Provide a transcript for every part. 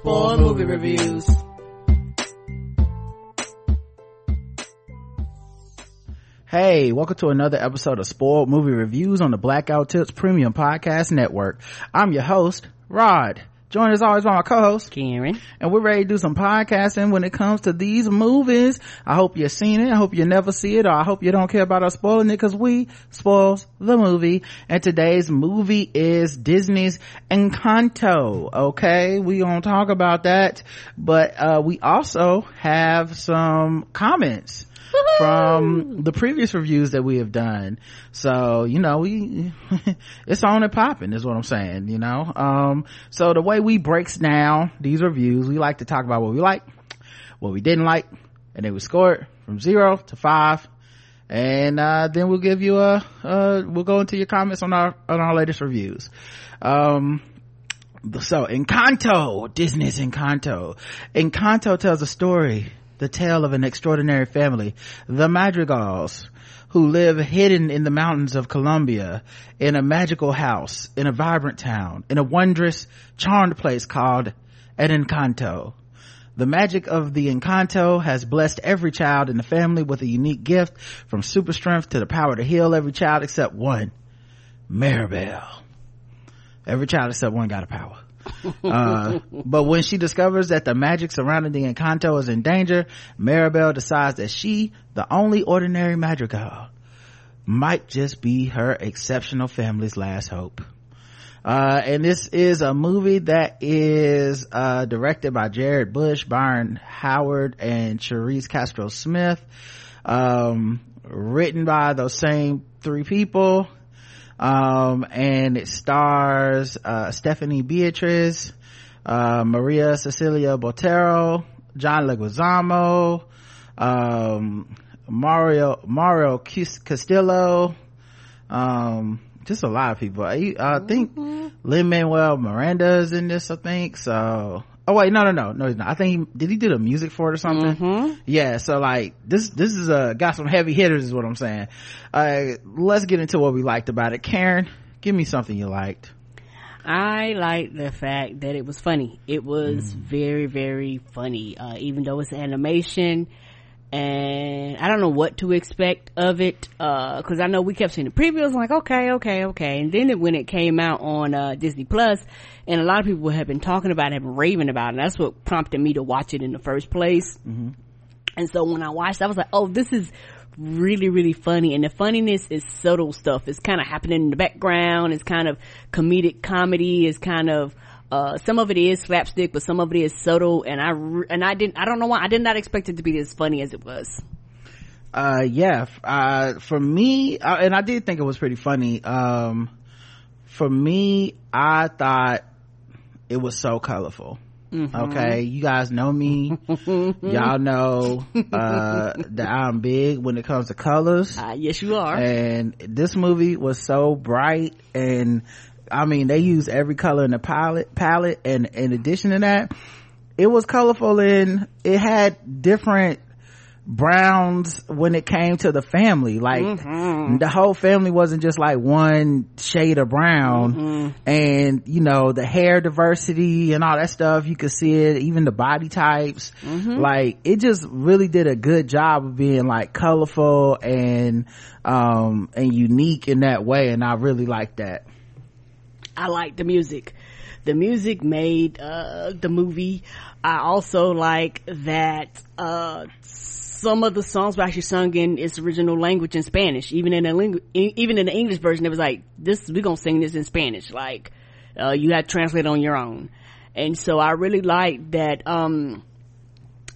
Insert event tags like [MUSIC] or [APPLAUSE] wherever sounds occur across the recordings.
Spoil movie reviews. Hey, welcome to another episode of Spoiled Movie Reviews on the Blackout Tips Premium Podcast Network. I'm your host, Rod. Joined as always by my co-host, Karen. And we're ready to do some podcasting when it comes to these movies. I hope you've seen it. I hope you never see it or I hope you don't care about us spoiling it because we spoils the movie. And today's movie is Disney's Encanto. Okay. We gonna talk about that. But, uh, we also have some comments from the previous reviews that we have done. So, you know, we, [LAUGHS] it's on and popping is what I'm saying, you know? Um, so the way we breaks down these reviews, we like to talk about what we like, what we didn't like, and then we score it from zero to five. And, uh, then we'll give you a, uh, we'll go into your comments on our, on our latest reviews. Um, so Encanto, Disney's Encanto. Encanto tells a story the tale of an extraordinary family, the Madrigals, who live hidden in the mountains of Colombia in a magical house, in a vibrant town, in a wondrous, charmed place called an Encanto. The magic of the Encanto has blessed every child in the family with a unique gift from super strength to the power to heal every child except one, Mirabel. Every child except one got a power uh, but when she discovers that the magic surrounding the Encanto is in danger, Maribel decides that she, the only ordinary Madrigal, might just be her exceptional family's last hope. Uh, and this is a movie that is, uh, directed by Jared Bush, Byron Howard, and Charise Castro Smith. Um, written by those same three people um, and it stars uh, stephanie beatriz uh, maria cecilia botero john leguizamo um, mario mario castillo um, just a lot of people i, I think mm-hmm. lin manuel miranda is in this i think so oh wait no no no no he's not i think he did he do the music for it or something mm-hmm. yeah so like this this is uh got some heavy hitters is what i'm saying uh let's get into what we liked about it karen give me something you liked I liked the fact that it was funny. It was mm. very, very funny. Uh, even though it's animation, and I don't know what to expect of it uh, I know we kept seeing the previews. like, okay, okay, okay, and then it, when it came out on uh, Disney Plus, and a lot of people have been talking about it, have been raving about it. that's what prompted me to watch it in the first place. Mm-hmm. And so when I watched, I was like, oh, this is really, really funny. And the funniness is subtle stuff. It's kind of happening in the background. It's kind of comedic comedy. It's kind of uh, some of it is slapstick, but some of it is subtle. And I, and I didn't, I don't know why, I did not expect it to be as funny as it was. Uh, yeah, uh, for me, uh, and I did think it was pretty funny. Um, for me, I thought it was so colorful. Mm-hmm. Okay, you guys know me. [LAUGHS] Y'all know uh, that I'm big when it comes to colors. Uh, yes, you are. And this movie was so bright and I mean, they use every color in the palette, palette, and in addition to that, it was colorful and it had different browns when it came to the family. Like, mm-hmm. the whole family wasn't just like one shade of brown. Mm-hmm. And, you know, the hair diversity and all that stuff, you could see it, even the body types. Mm-hmm. Like, it just really did a good job of being like colorful and, um, and unique in that way. And I really like that. I like the music. The music made uh, the movie. I also like that uh, some of the songs were actually sung in its original language in Spanish. Even in the ling- even in the English version, it was like this. We're gonna sing this in Spanish. Like uh, you had to translate on your own. And so I really like that. Um,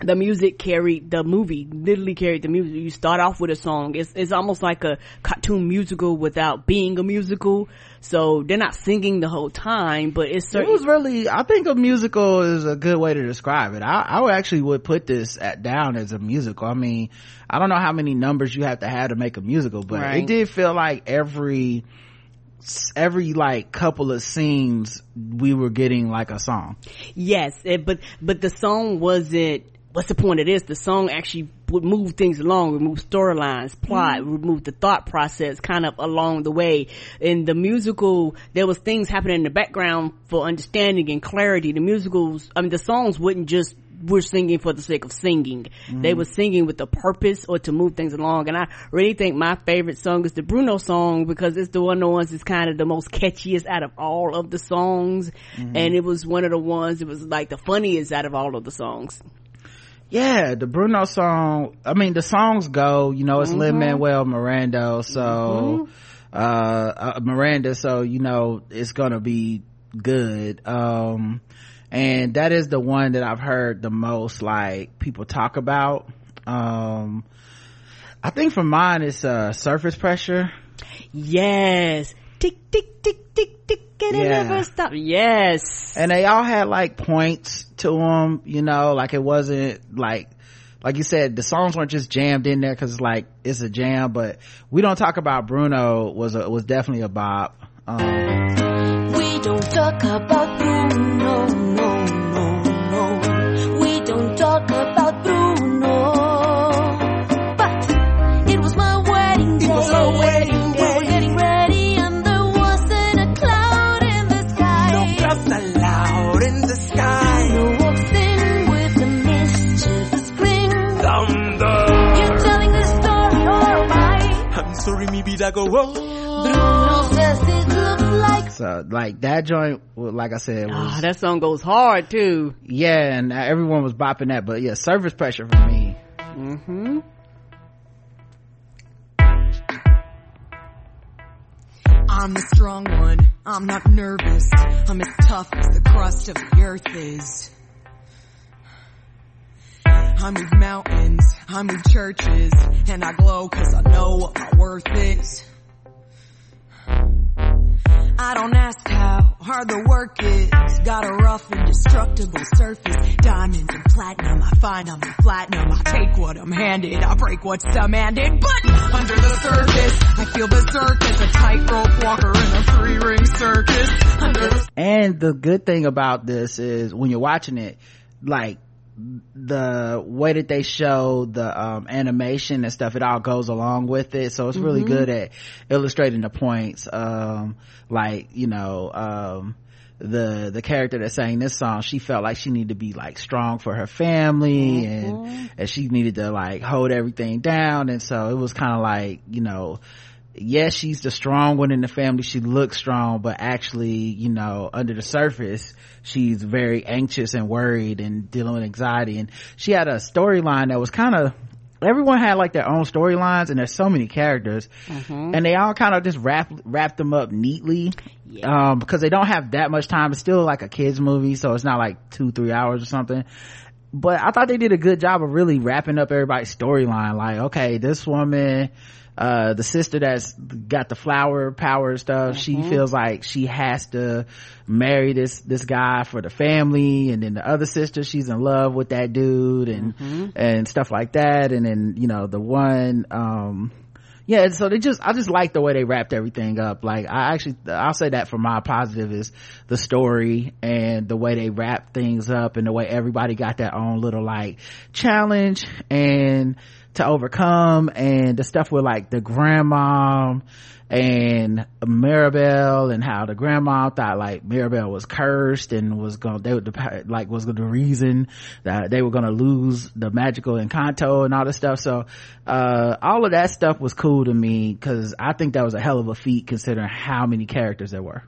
the music carried the movie, literally carried the music. You start off with a song. It's, it's almost like a cartoon musical without being a musical. So they're not singing the whole time, but it's certain- It was really, I think a musical is a good way to describe it. I, I actually would put this at, down as a musical. I mean, I don't know how many numbers you have to have to make a musical, but right. it did feel like every, every like couple of scenes we were getting like a song yes it, but but the song wasn't what's the point of this? The song actually would move things along, remove storylines, plot, mm-hmm. remove the thought process kind of along the way. In the musical, there was things happening in the background for understanding and clarity. The musicals, I mean, the songs wouldn't just we're singing for the sake of singing. Mm-hmm. They were singing with a purpose or to move things along. And I really think my favorite song is the Bruno song because it's the one of the ones that's kind of the most catchiest out of all of the songs. Mm-hmm. And it was one of the ones that was like the funniest out of all of the songs yeah, the Bruno song, I mean, the songs go, you know, it's mm-hmm. Lin-Manuel Miranda, so, mm-hmm. uh, uh, Miranda, so, you know, it's gonna be good. Um, and that is the one that I've heard the most, like, people talk about. Um, I think for mine, it's, uh, surface pressure. Yes. Tick, tick, tick, tick, tick it yeah. never stop. Yes. And they all had like points to them, you know, like it wasn't like, like you said, the songs weren't just jammed in there cause like it's a jam, but we don't talk about Bruno was a, was definitely a bop. Um, we don't talk about Bruno, whoa. Bruno says it looks like. So, like, that joint, like I said, was. Oh, that song goes hard, too. Yeah, and everyone was bopping that, but yeah, surface pressure for me. Mm-hmm. I'm the strong one. I'm not nervous. I'm as tough as the crust of the earth is. I move mountains, I move churches, and I glow cause I know what my worth is. I don't ask how hard the work is. Got a rough, indestructible surface. Diamonds and platinum, I find I'm platinum. I take what I'm handed, I break what's demanded. But under the surface, I feel berserk as a tightrope walker in a three ring circus. The- and the good thing about this is when you're watching it, like the way that they show the um, animation and stuff it all goes along with it so it's really mm-hmm. good at illustrating the points um, like you know um, the the character that sang this song she felt like she needed to be like strong for her family mm-hmm. and and she needed to like hold everything down and so it was kind of like you know yes she's the strong one in the family. She looks strong but actually you know under the surface she's very anxious and worried and dealing with anxiety. And she had a storyline that was kind of everyone had like their own storylines and there's so many characters. Mm-hmm. and they all kind of just wrap wrap them up neatly yeah. um, because they don't have that much time. It's still like a kids movie so it's not like two three hours or something. But i thought they did a good job of really wrapping up everybody's storyline. Like okay this woman uh the sister that's got the flower power stuff mm-hmm. she feels like she has to marry this this guy for the family and then the other sister she's in love with that dude and mm-hmm. and stuff like that and then you know the one um yeah so they just i just like the way they wrapped everything up like i actually i'll say that for my positive is the story and the way they wrap things up and the way everybody got their own little like challenge and to overcome and the stuff with like the grandma and Mirabel and how the grandma thought like Mirabel was cursed and was going they would like was the reason that they were going to lose the magical encanto and all this stuff. So uh all of that stuff was cool to me because I think that was a hell of a feat considering how many characters there were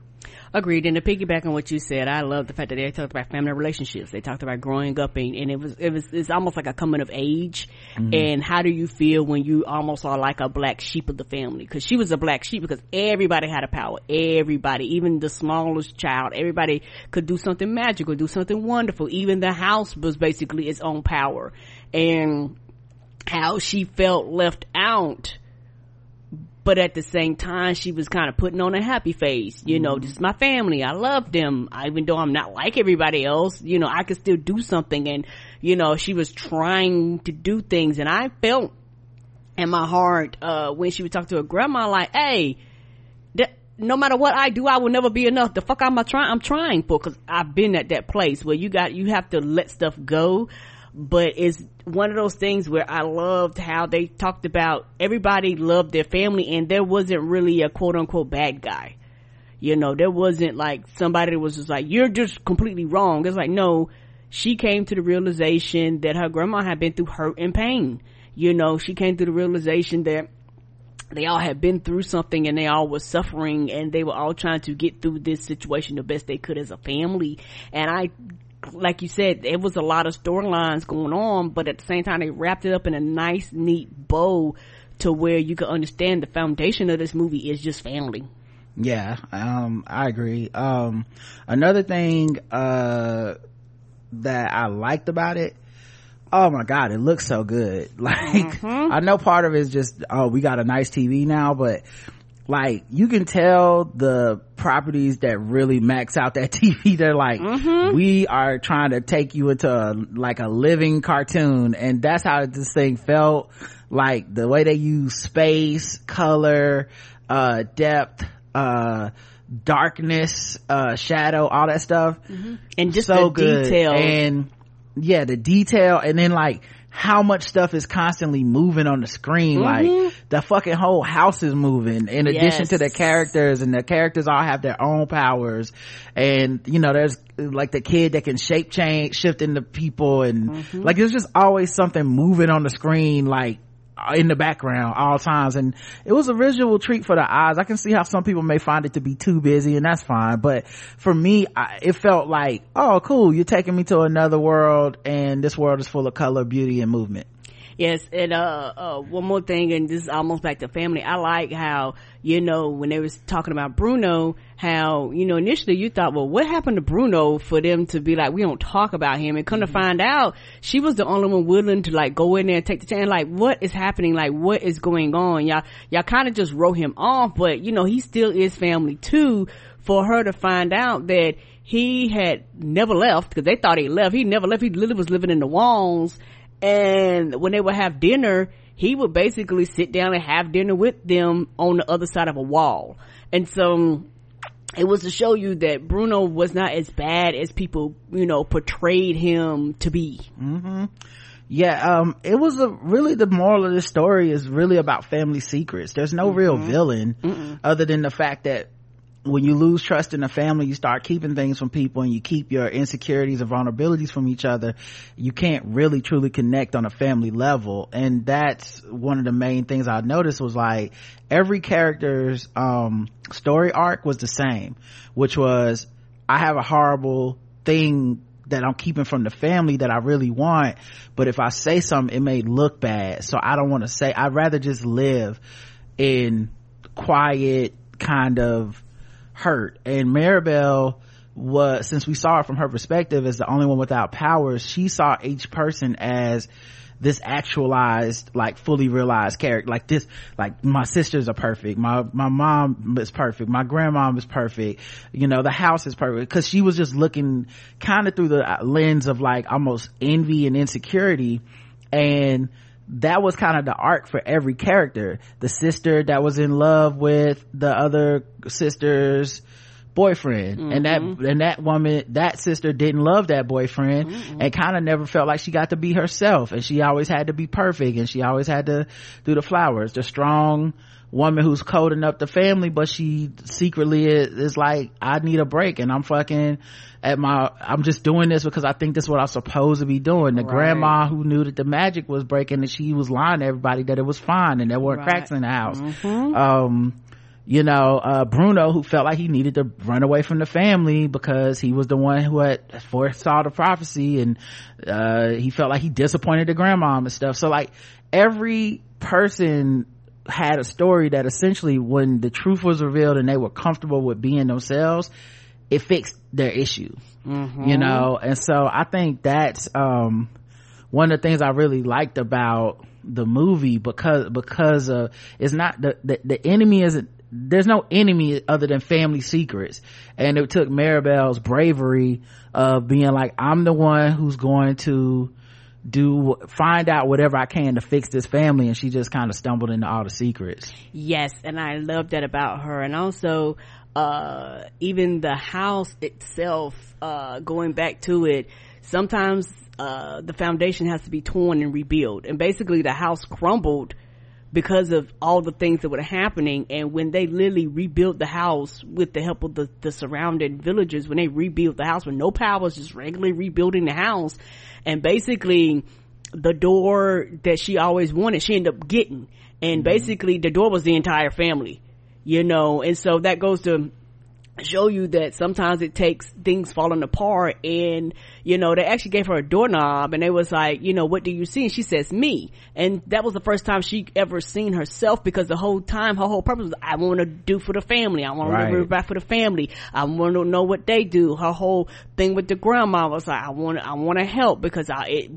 Agreed. And to piggyback on what you said, I love the fact that they talked about family relationships. They talked about growing up and, and it was, it was, it's almost like a coming of age. Mm-hmm. And how do you feel when you almost are like a black sheep of the family? Cause she was a black sheep because everybody had a power. Everybody, even the smallest child, everybody could do something magical, do something wonderful. Even the house was basically its own power. And how she felt left out but at the same time she was kind of putting on a happy face you know mm-hmm. this is my family i love them even though i'm not like everybody else you know i could still do something and you know she was trying to do things and i felt in my heart uh, when she would talk to her grandma like hey no matter what I do, I will never be enough. The fuck I'm I trying? I'm trying for because I've been at that place where you got you have to let stuff go but it's one of those things where I loved how they talked about everybody loved their family and there wasn't really a quote unquote bad guy. You know, there wasn't like somebody that was just like, you're just completely wrong. It's like, no, she came to the realization that her grandma had been through hurt and pain. You know, she came to the realization that they all had been through something and they all were suffering and they were all trying to get through this situation the best they could as a family. And I like you said, it was a lot of storylines going on, but at the same time, they wrapped it up in a nice, neat bow to where you can understand the foundation of this movie is just family. Yeah, um, I agree. Um, another thing, uh, that I liked about it, oh my god, it looks so good. [LAUGHS] Like, mm-hmm. I know part of it is just, oh, we got a nice TV now, but like you can tell the properties that really max out that [LAUGHS] TV. They're like, mm-hmm. we are trying to take you into a, like a living cartoon. And that's how this thing felt. Like the way they use space, color, uh, depth, uh, darkness, uh, shadow, all that stuff. Mm-hmm. And just so the good. detail. And yeah, the detail. And then like, how much stuff is constantly moving on the screen. Mm-hmm. Like the fucking whole house is moving in addition to the characters and the characters all have their own powers. And you know, there's like the kid that can shape change, shift into people and mm-hmm. like there's just always something moving on the screen like in the background all times. And it was a visual treat for the eyes. I can see how some people may find it to be too busy and that's fine. But for me I, it felt like oh cool you're taking me to another world and this world is full of color beauty and movement Yes, and uh, uh, one more thing, and this is almost back to family. I like how you know when they was talking about Bruno, how you know initially you thought, well, what happened to Bruno for them to be like, we don't talk about him, and come mm-hmm. to find out, she was the only one willing to like go in there and take the chance. Like, what is happening? Like, what is going on? Y'all, y'all kind of just wrote him off, but you know he still is family too. For her to find out that he had never left because they thought he left. He never left. He literally was living in the walls and when they would have dinner he would basically sit down and have dinner with them on the other side of a wall and so it was to show you that bruno was not as bad as people you know portrayed him to be mm-hmm. yeah um it was a really the moral of the story is really about family secrets there's no mm-hmm. real villain Mm-mm. other than the fact that when you lose trust in a family, you start keeping things from people and you keep your insecurities and vulnerabilities from each other. You can't really truly connect on a family level. And that's one of the main things I noticed was like every character's, um, story arc was the same, which was I have a horrible thing that I'm keeping from the family that I really want. But if I say something, it may look bad. So I don't want to say, I'd rather just live in quiet kind of hurt. And maribel was since we saw it from her perspective as the only one without powers she saw each person as this actualized like fully realized character. Like this like my sisters are perfect. My my mom is perfect. My grandmom is perfect. You know the house is perfect. Because she was just looking kind of through the uh, lens of like almost envy and insecurity. And that was kind of the arc for every character the sister that was in love with the other sister's boyfriend mm-hmm. and that mm-hmm. and that woman that sister didn't love that boyfriend mm-hmm. and kind of never felt like she got to be herself and she always had to be perfect and she always had to do the flowers the strong woman who's coding up the family but she secretly is, is, like i need a break and i'm fucking at my i'm just doing this because i think this is what i'm supposed to be doing the right. grandma who knew that the magic was breaking and she was lying to everybody that it was fine and there weren't right. cracks in the house mm-hmm. um you know uh, bruno who felt like he needed to run away from the family because he was the one who had foresaw the prophecy and uh, he felt like he disappointed the grandma and stuff so like every person had a story that essentially when the truth was revealed and they were comfortable with being themselves it fixed their issue mm-hmm. you know and so i think that's um, one of the things i really liked about the movie because because uh it's not the, the the enemy isn't there's no enemy other than family secrets and it took maribel's bravery of being like i'm the one who's going to do find out whatever i can to fix this family and she just kind of stumbled into all the secrets yes and i love that about her and also uh even the house itself uh going back to it sometimes uh, the foundation has to be torn and rebuilt. And basically the house crumbled because of all the things that were happening. And when they literally rebuilt the house with the help of the, the surrounding villagers, when they rebuilt the house with no power, just regularly rebuilding the house and basically the door that she always wanted, she ended up getting. And mm-hmm. basically the door was the entire family, you know, and so that goes to show you that sometimes it takes things falling apart and you know they actually gave her a doorknob and they was like you know what do you see? And she says me. And that was the first time she ever seen herself because the whole time her whole purpose was i want to do for the family. I want right. to live back for the family. I want to know what they do. Her whole thing with the grandma was like i want i want to help because i it,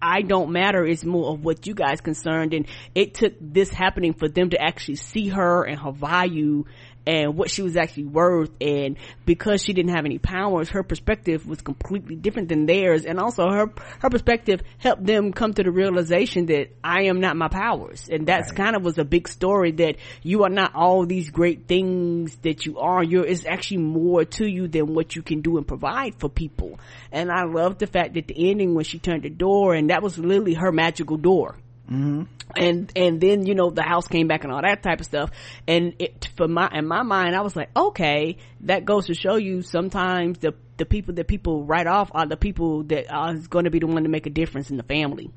i don't matter. It's more of what you guys concerned. And it took this happening for them to actually see her and her value and what she was actually worth and because she didn't have any powers her perspective was completely different than theirs. And also her her perspective helped them come to the realization that I am not my powers. And that's right. kind of was a big story that you are not all these great things that you are. You're it's actually more to you than what you can do and provide for people. And I love the fact that the ending when she turned the door and that was literally her magical door Mm-hmm. And, and then, you know, the house came back and all that type of stuff. And it, for my, in my mind, I was like, okay, that goes to show you sometimes the, the people that people write off are the people that are going to be the one to make a difference in the family.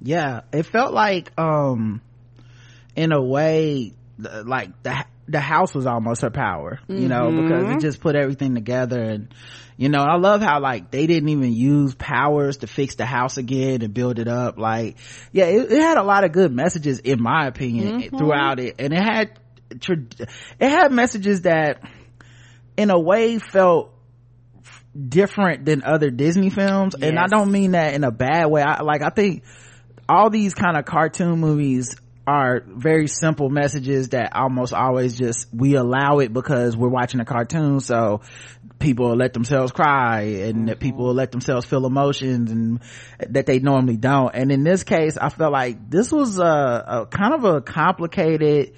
Yeah. It felt like, um, in a way, like the, the house was almost her power, you mm-hmm. know, because it just put everything together and, you know i love how like they didn't even use powers to fix the house again and build it up like yeah it, it had a lot of good messages in my opinion mm-hmm. throughout it and it had it had messages that in a way felt different than other disney films yes. and i don't mean that in a bad way i like i think all these kind of cartoon movies are very simple messages that almost always just we allow it because we're watching a cartoon so people let themselves cry and that mm-hmm. people let themselves feel emotions and that they normally don't. And in this case i felt like this was a, a kind of a complicated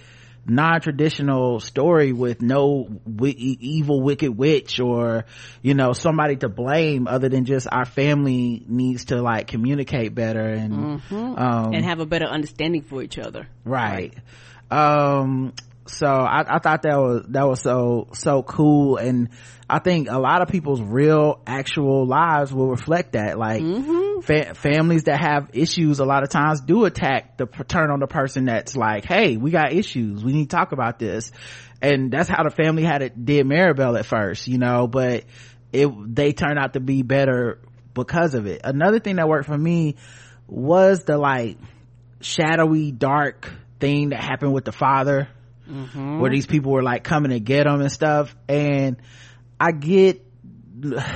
non-traditional story with no w- evil wicked witch or you know somebody to blame other than just our family needs to like communicate better and mm-hmm. um, and have a better understanding for each other right, right. um so I, I thought that was that was so so cool and I think a lot of people's real actual lives will reflect that. Like mm-hmm. Fa- families that have issues a lot of times do attack the turn on the person that's like, Hey, we got issues. We need to talk about this. And that's how the family had it did Maribel at first, you know, but it, they turned out to be better because of it. Another thing that worked for me was the like shadowy dark thing that happened with the father mm-hmm. where these people were like coming to get him and stuff. And I get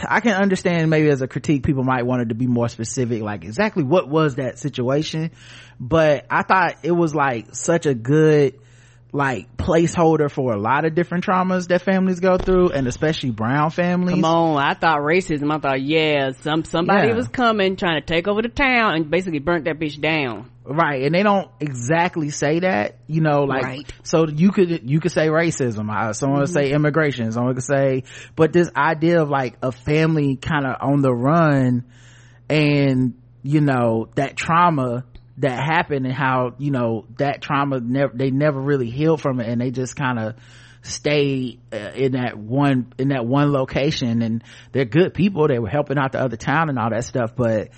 I can understand maybe as a critique people might want it to be more specific like exactly what was that situation but I thought it was like such a good like placeholder for a lot of different traumas that families go through and especially brown families come on i thought racism i thought yeah some somebody yeah. was coming trying to take over the town and basically burnt that bitch down right and they don't exactly say that you know like right. so you could you could say racism someone mm-hmm. say immigration someone could say but this idea of like a family kind of on the run and you know that trauma that happened and how you know that trauma never they never really healed from it and they just kind of stay uh, in that one in that one location and they're good people they were helping out the other town and all that stuff but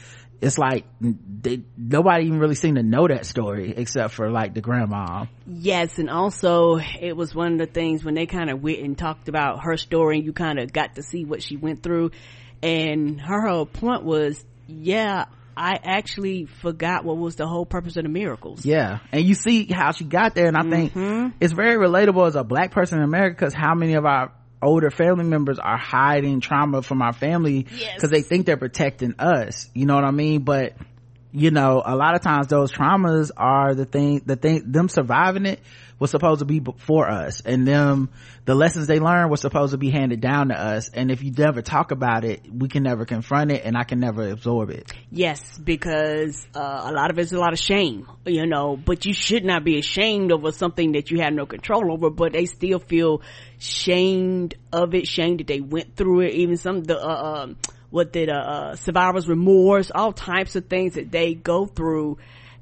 it's like they, nobody even really seemed to know that story except for like the grandma. Yes, and also it was one of the things when they kind of went and talked about her story, and you kind of got to see what she went through, and her whole point was, yeah, I actually forgot what was the whole purpose of the miracles. Yeah. And you see how she got there. And I think mm-hmm. it's very relatable as a black person in America because how many of our older family members are hiding trauma from our family because yes. they think they're protecting us. You know what I mean? But you know, a lot of times those traumas are the thing, the thing, them surviving it was supposed to be for us and them, the lessons they learned was supposed to be handed down to us. And if you never talk about it, we can never confront it and I can never absorb it. Yes, because, uh, a lot of it's a lot of shame, you know, but you should not be ashamed over something that you have no control over, but they still feel shamed of it, shamed that they went through it, even some, the, uh, um, what did uh, uh, survivor's remorse, all types of things that they go through,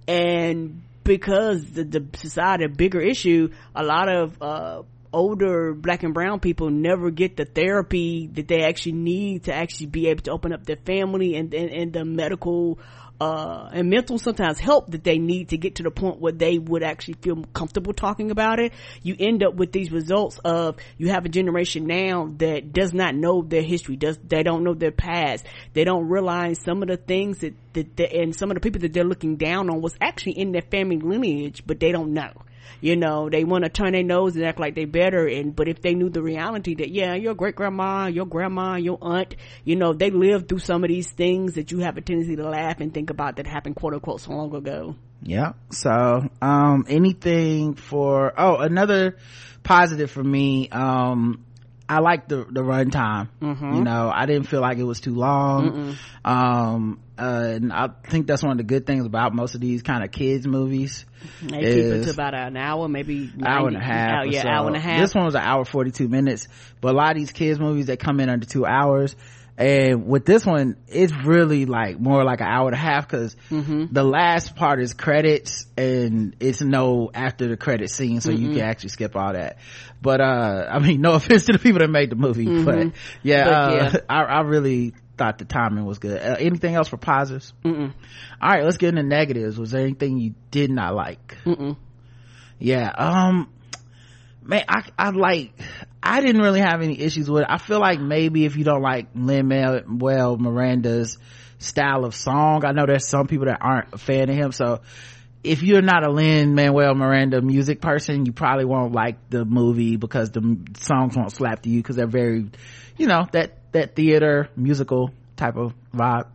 and because the, the society a bigger issue, a lot of uh, older black and brown people never get the therapy that they actually need to actually be able to open up their family and and, and the medical uh, and mental sometimes help that they need to get to the point where they would actually feel comfortable talking about it. You end up with these results of you have a generation now that does not know their history, does they don't know their past, they don't realize some of the things that, that, that and some of the people that they're looking down on was actually in their family lineage, but they don't know you know they want to turn their nose and act like they better and but if they knew the reality that yeah your great grandma your grandma your aunt you know they lived through some of these things that you have a tendency to laugh and think about that happened quote unquote so long ago. Yeah. So um anything for oh another positive for me um I like the the runtime. Mm-hmm. You know, I didn't feel like it was too long. Um, uh, and I think that's one of the good things about most of these kind of kids movies. They keep it to about an hour, maybe 90, hour and a half. Hour, yeah, so. hour and a half. This one was an hour forty two minutes, but a lot of these kids movies they come in under two hours and with this one it's really like more like an hour and a half because mm-hmm. the last part is credits and it's no after the credit scene so mm-hmm. you can actually skip all that but uh i mean no [LAUGHS] offense to the people that made the movie mm-hmm. but yeah, but, uh. [LAUGHS] I, I, really thought the timing was good uh, anything else for positives Mm-mm. all right let's get into negatives was there anything you did not like Mm-mm. yeah um man i i like I didn't really have any issues with it. I feel like maybe if you don't like Lin-Manuel Miranda's style of song, I know there's some people that aren't a fan of him. So if you're not a Lin-Manuel Miranda music person, you probably won't like the movie because the songs won't slap to you because they're very, you know, that, that theater musical type of vibe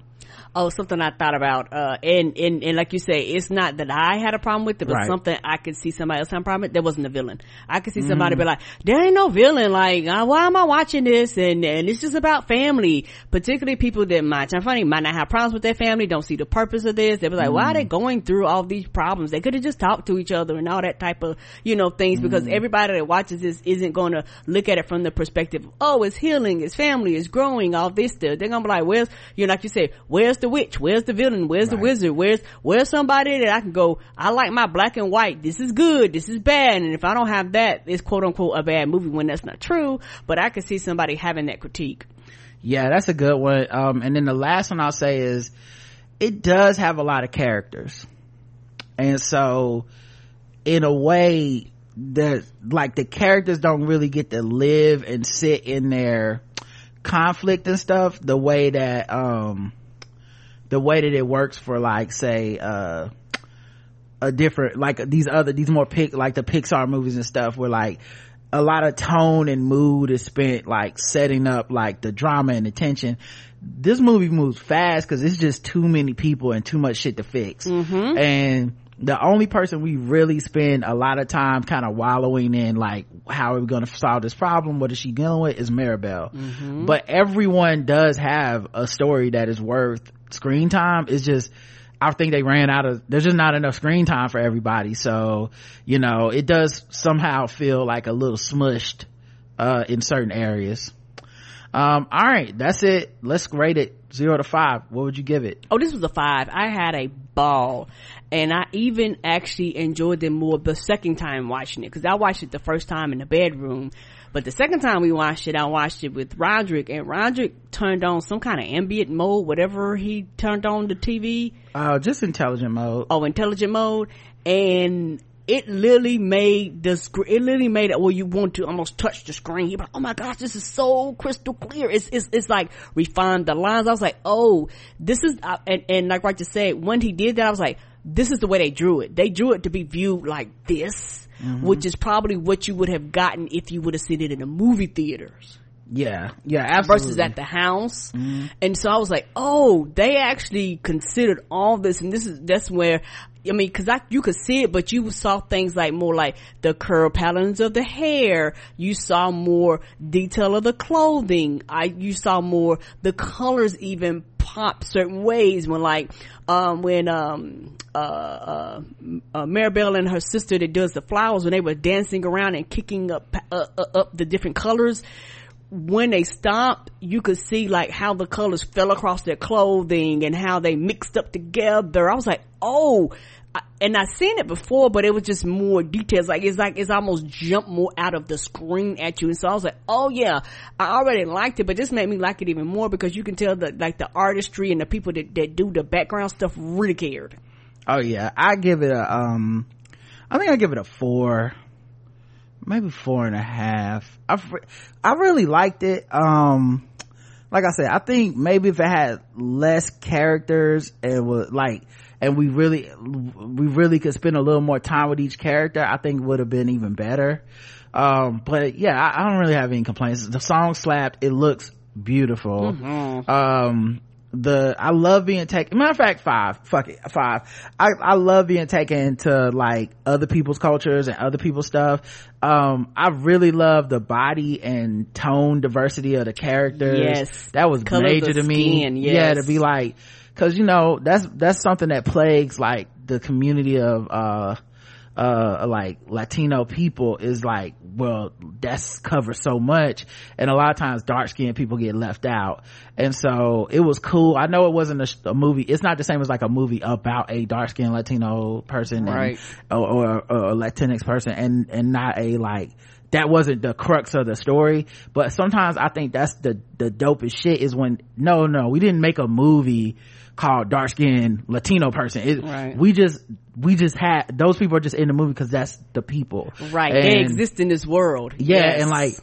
oh something i thought about uh and and and like you say it's not that i had a problem with it but right. something i could see somebody else having a problem with there wasn't a villain i could see mm-hmm. somebody be like there ain't no villain like uh, why am i watching this and and it's just about family particularly people that might i'm funny might not have problems with their family don't see the purpose of this they be like mm-hmm. why are they mm. going through all these problems they could have just talked to each other and all that type of you know things mm-hmm. because everybody that watches this isn't going to look at it from the perspective oh it's healing it's family it's growing all this stuff they're gonna be like where's you know like you said where's the witch? Where's the villain? Where's right. the wizard? Where's where's somebody that i can go i like my black and white. This is good. This is bad. And if i don't have that it's quote unquote a bad movie when that's not true. But i can see somebody having that critique. Yeah that's a good one. Um, and then the last one i'll say is it does have a lot of characters. And so in a way the like the characters don't really get to live and sit in their conflict and stuff the way that um the way that it works for like say uh a different like these other these more pick like the pixar movies and stuff where like a lot of tone and mood is spent like setting up like the drama and the tension this movie moves fast because it's just too many people and too much shit to fix. Mm-hmm. and the only person we really spend a lot of time kind of wallowing in like how are we going to solve this problem? What is she dealing with? Is mirabel mm-hmm. but everyone does have a story that is worth screen time it's just I think they ran out of, there's just not enough screen time for everybody. So, you know, it does somehow feel like a little smushed, uh, in certain areas. Um, all right, that's it. Let's rate it zero to five. What would you give it? Oh, this was a five. I had a ball and I even actually enjoyed it more the second time watching it because I watched it the first time in the bedroom But the second time we watched it, I watched it with Roderick and Roderick turned on some kind of ambient mode, whatever he turned on the TV. Oh, just intelligent mode. Oh, intelligent mode. And it literally made the screen, it literally made it where you want to almost touch the screen. You're like, oh my gosh, this is so crystal clear. It's, it's, it's like refined the lines. I was like, oh, this is, uh, and, and like Roger said, when he did that, I was like, this is the way they drew it. They drew it to be viewed like this, mm-hmm. which is probably what you would have gotten if you would have seen it in the movie theaters. Yeah, yeah, absolutely. Versus at the house. Mm-hmm. And so I was like, oh, they actually considered all this and this is, that's where I mean, cause I, you could see it, but you saw things like more like the curl patterns of the hair. You saw more detail of the clothing. I, you saw more, the colors even pop certain ways when like, um, when, um, uh, uh, uh, Maribel and her sister that does the flowers when they were dancing around and kicking up, uh, uh, up the different colors when they stopped, you could see like how the colors fell across their clothing and how they mixed up together. I was like, oh, and I've seen it before, but it was just more details. Like it's like it's almost jumped more out of the screen at you. And so I was like, oh yeah, I already liked it, but this made me like it even more because you can tell that like the artistry and the people that, that do the background stuff really cared. Oh yeah, I give it a um, I think I give it a four, maybe four and a half. I I really liked it. Um, like I said, I think maybe if it had less characters, it would like and we really we really could spend a little more time with each character i think would have been even better um, but yeah I, I, don't really have any complaints the song slapped it looks beautiful mm-hmm. um, the I love being taken. Matter of fact, five. Fuck it, five. I I love being taken to like other people's cultures and other people's stuff. Um, I really love the body and tone diversity of the characters. Yes, that was Colors major to me. Skin, yes. Yeah, to be like because you know that's that's something that plagues like the community of uh uh like latino people is like well that's covers so much and a lot of times dark skinned people get left out. And so it was cool. I know it wasn't a, a movie it's not the same as like a movie about a dark skinned latino person right. and, or, or, or a latinx person and and not a like that wasn't the crux of the story. But sometimes i think that's the the dopest shit is when no no we didn't make a movie called dark skinned Latino person. It, right. We just, we just had, those people are just in the movie because that's the people. Right. And, they exist in this world. Yeah. Yes. And like,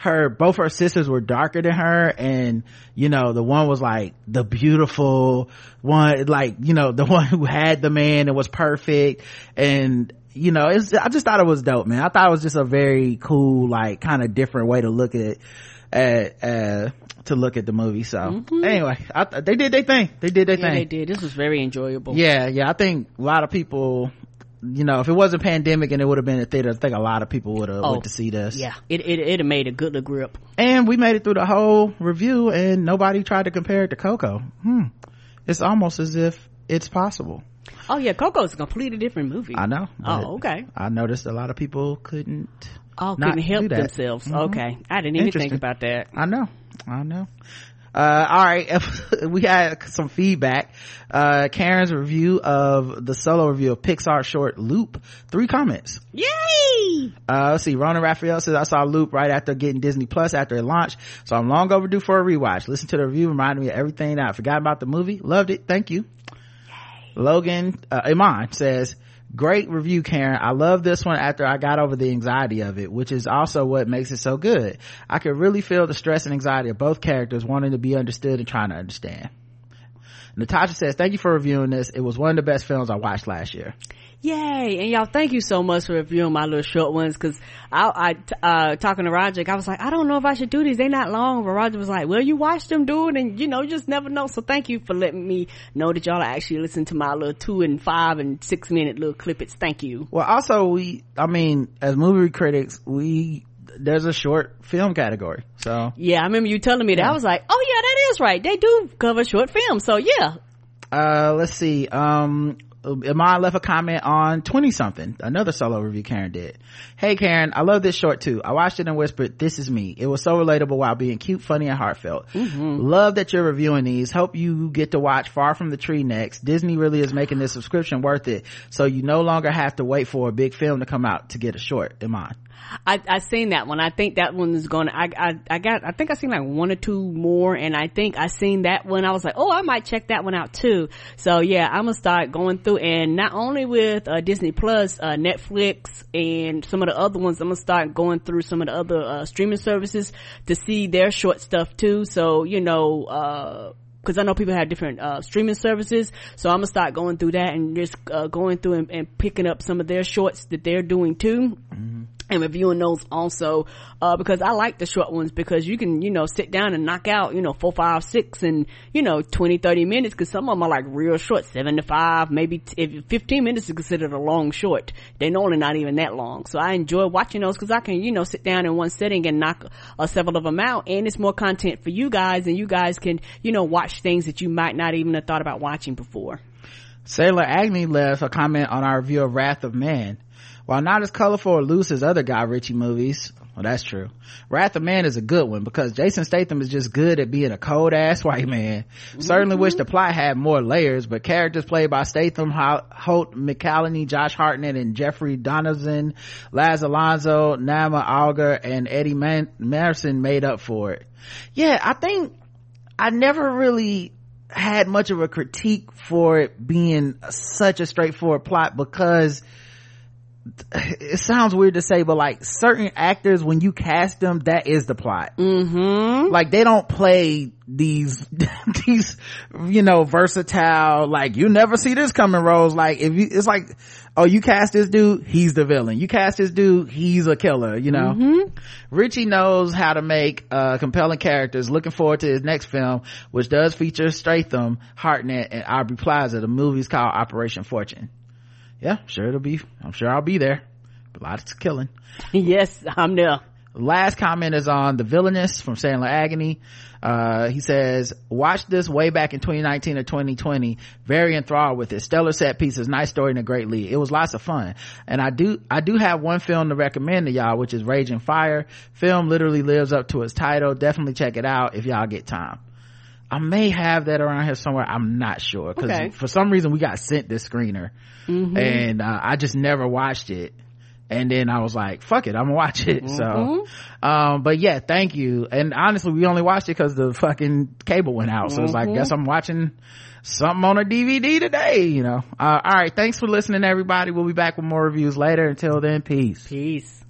her both her sisters were darker than her and you know the one was like the beautiful one like you know the [LAUGHS] one who had the man and was perfect and you know it's i just thought it was dope man i thought it was just a very cool like kind of different way to look at at uh to look at the movie. So mm-hmm. anyway, I, they did their thing. They did their yeah, thing. They did. This was very enjoyable. Yeah, yeah. I think a lot of people, you know, if it wasn't pandemic and it would have been a theater, I think a lot of people would have oh, went to see this. Yeah, it it it made a good grip. And we made it through the whole review, and nobody tried to compare it to Coco. Hmm. It's almost as if it's possible. Oh yeah, Coco is a completely different movie. I know. Oh okay. I noticed a lot of people couldn't. Oh, couldn't help themselves. Mm-hmm. Okay, I didn't even think about that. I know. I know. Uh, all right. [LAUGHS] we had some feedback. Uh, Karen's review of the solo review of Pixar short Loop. Three comments. Yay! Uh, let's see. Rona Raphael says, I saw Loop right after getting Disney Plus after it launched. So I'm long overdue for a rewatch. Listen to the review. Reminded me of everything I forgot about the movie. Loved it. Thank you. Yay. Logan, uh, Iman says, Great review, Karen. I love this one after I got over the anxiety of it, which is also what makes it so good. I could really feel the stress and anxiety of both characters wanting to be understood and trying to understand. Natasha says, thank you for reviewing this. It was one of the best films I watched last year. Yay! And y'all, thank you so much for reviewing my little short ones. Cause I, I, uh, talking to Roger, I was like, I don't know if I should do these. They're not long. But Roger was like, well, you watch them do it and you know, you just never know. So thank you for letting me know that y'all actually listen to my little two and five and six minute little clippets. Thank you. Well, also we, I mean, as movie critics, we, there's a short film category. So yeah, I remember you telling me that. Yeah. I was like, oh yeah, that is right. They do cover short films. So yeah. Uh, let's see. Um, Iman left a comment on 20 something, another solo review Karen did. Hey Karen, I love this short too. I watched it and whispered, this is me. It was so relatable while being cute, funny, and heartfelt. Mm-hmm. Love that you're reviewing these. Hope you get to watch Far From the Tree next. Disney really is making this subscription worth it. So you no longer have to wait for a big film to come out to get a short, Iman. I I seen that one. I think that one is to I I I got. I think I seen like one or two more, and I think I seen that one. I was like, oh, I might check that one out too. So yeah, I'm gonna start going through, and not only with uh, Disney Plus, uh, Netflix, and some of the other ones. I'm gonna start going through some of the other uh, streaming services to see their short stuff too. So you know. uh because I know people have different uh, streaming services, so I'm gonna start going through that and just uh, going through and, and, picking up some of their shorts that they're doing too. Mm-hmm and reviewing those also uh, because I like the short ones because you can you know sit down and knock out you know four five six and you know 20 30 minutes because some of them are like real short seven to five maybe t- if 15 minutes is considered a long short they're normally not even that long. So I enjoy watching those because I can you know sit down in one sitting and knock uh, several of them out and it's more content for you guys and you guys can you know watch things that you might not even have thought about watching before. Sailor Agni left a comment on our review of Wrath of Man while not as colorful or loose as other Guy Ritchie movies, well, that's true. Wrath of Man is a good one because Jason Statham is just good at being a cold ass [LAUGHS] white man. Mm-hmm. Certainly wish the plot had more layers, but characters played by Statham, Holt McCallany, Josh Hartnett, and Jeffrey Donovan, Laz Alonso, Niamh Algar, and Eddie Man- Marsan made up for it. Yeah, I think I never really had much of a critique for it being such a straightforward plot because it sounds weird to say, but like certain actors, when you cast them, that is the plot. Mm-hmm. Like they don't play these, [LAUGHS] these, you know, versatile, like you never see this coming roles. Like if you, it's like, oh, you cast this dude, he's the villain. You cast this dude, he's a killer, you know? Mm-hmm. Ritchie knows how to make, uh, compelling characters. Looking forward to his next film, which does feature Statham, Hartnett, and Aubrey Plaza. The movie's called Operation Fortune yeah, sure it'll be, I'm sure I'll be there. A lot of killing. [LAUGHS] yes, I'm there. Last comment is on The Villainess from Sailor Agony. Uh, he says, watch this way back in 2019 or 2020. Very enthralled with it. Stellar set pieces, nice story and a great lead. It was lots of fun. And I do, I do have one film to recommend to y'all, which is Raging Fire. Film literally lives up to its title. Definitely check it out if y'all get time. I may have that around here somewhere. I'm not sure because okay. for some reason we got sent this screener mm-hmm. and uh, I just never watched it. And then I was like, fuck it, I'm gonna watch it. Mm-hmm. So, um, but yeah, thank you. And honestly, we only watched it cause the fucking cable went out. So mm-hmm. it's like, guess I'm watching something on a DVD today, you know. Uh, all right. Thanks for listening, everybody. We'll be back with more reviews later. Until then, peace. Peace.